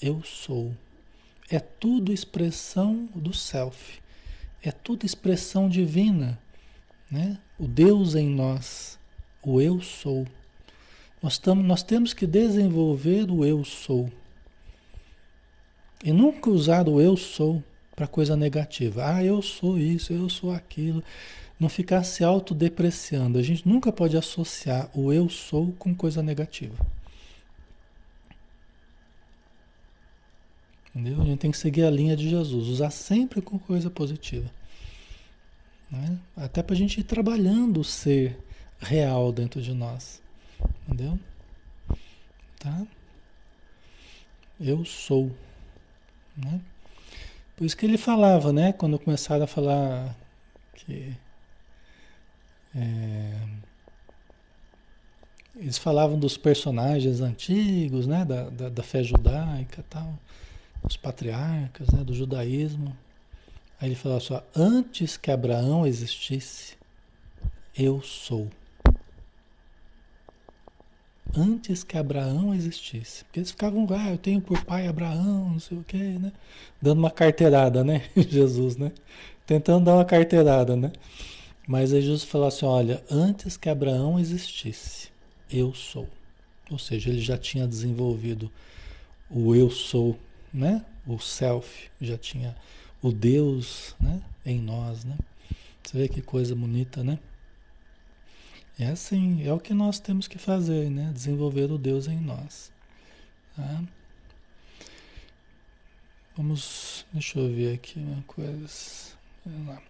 eu sou. É tudo expressão do self. É tudo expressão divina, né? O Deus em nós, o eu sou. Nós, tamo, nós temos que desenvolver o eu sou. E nunca usar o eu sou para coisa negativa. Ah, eu sou isso, eu sou aquilo não ficar se autodepreciando. A gente nunca pode associar o eu sou com coisa negativa. Entendeu? A gente tem que seguir a linha de Jesus, usar sempre com coisa positiva. Né? Até para a gente ir trabalhando o ser real dentro de nós. Entendeu? Tá? Eu sou. Né? Por isso que ele falava, né? Quando começaram a falar que é, eles falavam dos personagens antigos, né, da, da, da fé judaica tal, os patriarcas, né, do judaísmo. Aí ele falava só, antes que Abraão existisse, eu sou. Antes que Abraão existisse. Porque eles ficavam, ah, eu tenho por pai Abraão, não sei o quê, né? Dando uma carteirada, né? Jesus, né? Tentando dar uma carteirada, né? Mas aí Jesus falou assim: olha, antes que Abraão existisse, eu sou. Ou seja, ele já tinha desenvolvido o eu sou, né? O self, já tinha o Deus, né? Em nós, né? Você vê que coisa bonita, né? É assim, é o que nós temos que fazer, né? Desenvolver o Deus em nós. Tá? Vamos, deixa eu ver aqui uma coisa. Vamos lá.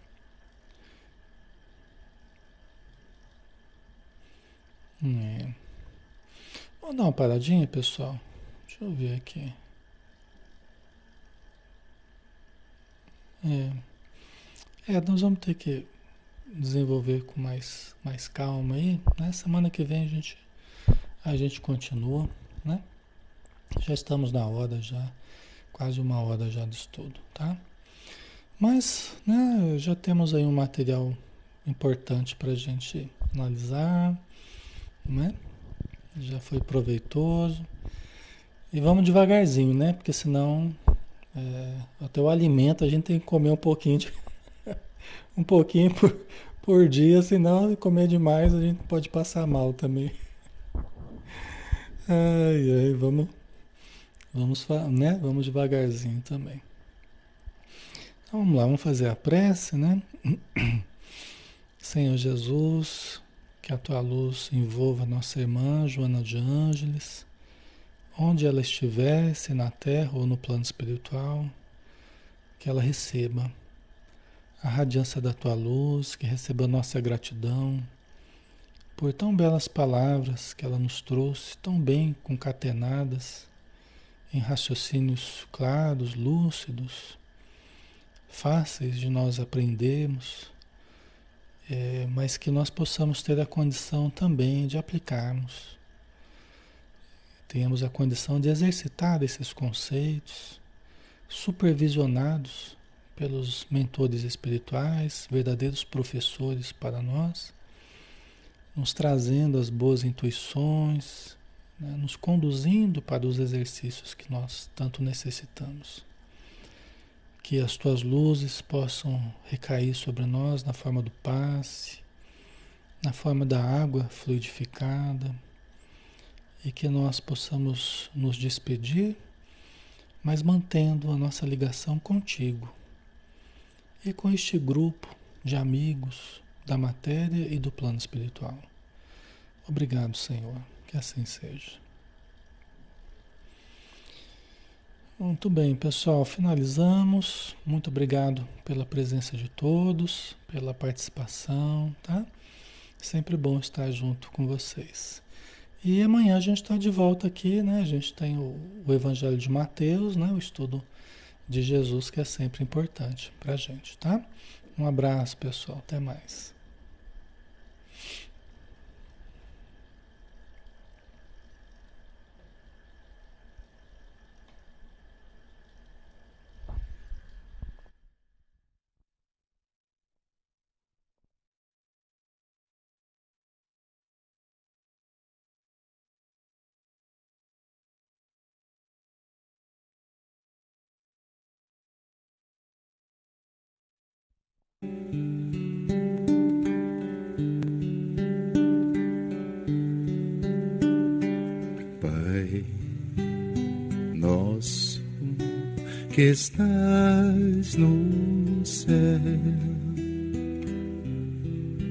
É. Vamos dar uma paradinha, pessoal. Deixa eu ver aqui. É. É, nós vamos ter que desenvolver com mais, mais calma aí. Né? Semana que vem a gente, a gente continua, né? Já estamos na hora já, quase uma hora já de estudo, tá? Mas, né, já temos aí um material importante para a gente analisar, né? Já foi proveitoso. E vamos devagarzinho, né? Porque senão é, até o alimento a gente tem que comer um pouquinho de, um pouquinho por, por dia, senão comer demais a gente pode passar mal também. Ai, ai, vamos, vamos, né? Vamos devagarzinho também. Então, vamos lá, vamos fazer a prece, né? Senhor Jesus, que a tua luz envolva nossa irmã Joana de Ângeles, onde ela estiver, se na terra ou no plano espiritual, que ela receba a radiância da tua luz, que receba nossa gratidão por tão belas palavras que ela nos trouxe, tão bem concatenadas, em raciocínios claros, lúcidos, fáceis de nós aprendermos é, mas que nós possamos ter a condição também de aplicarmos. Tenhamos a condição de exercitar esses conceitos, supervisionados pelos mentores espirituais, verdadeiros professores para nós, nos trazendo as boas intuições, né, nos conduzindo para os exercícios que nós tanto necessitamos. Que as tuas luzes possam recair sobre nós na forma do passe, na forma da água fluidificada e que nós possamos nos despedir, mas mantendo a nossa ligação contigo e com este grupo de amigos da matéria e do plano espiritual. Obrigado, Senhor, que assim seja. Muito bem, pessoal, finalizamos. Muito obrigado pela presença de todos, pela participação, tá? Sempre bom estar junto com vocês. E amanhã a gente está de volta aqui, né? A gente tem o, o, Evangelho de Mateus, né? O estudo de Jesus, que é sempre importante para a gente, tá? Um abraço, pessoal. Até mais. Que estás no céu,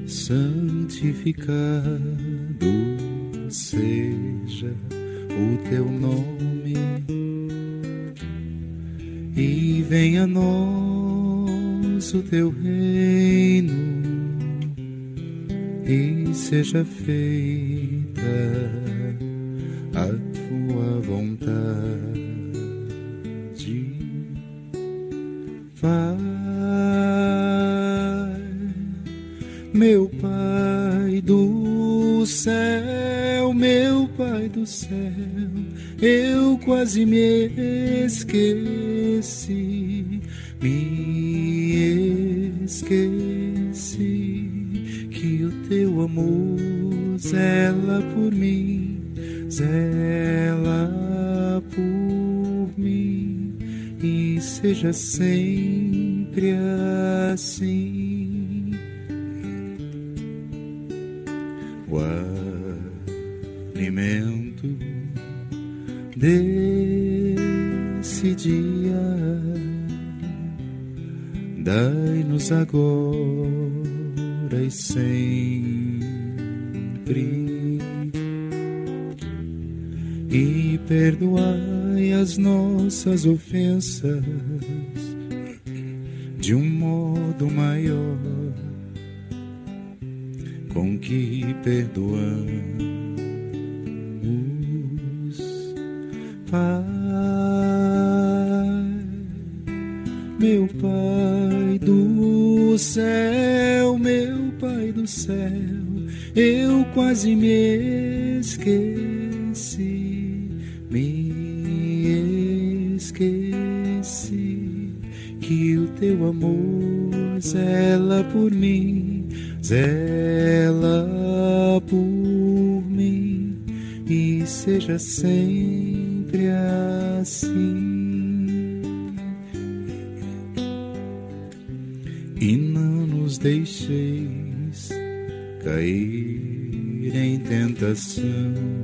santificado seja o teu nome, e venha a nós o teu reino, e seja feita seja sempre assim. O alimento desse dia, dai-nos agora e sempre e perdoai as nossas ofensas de um modo maior com que perdoamos, Pai, meu Pai do céu, meu Pai do céu, eu quase me esqueci zela por mim, zela por mim e seja sempre assim. E não nos deixeis cair em tentação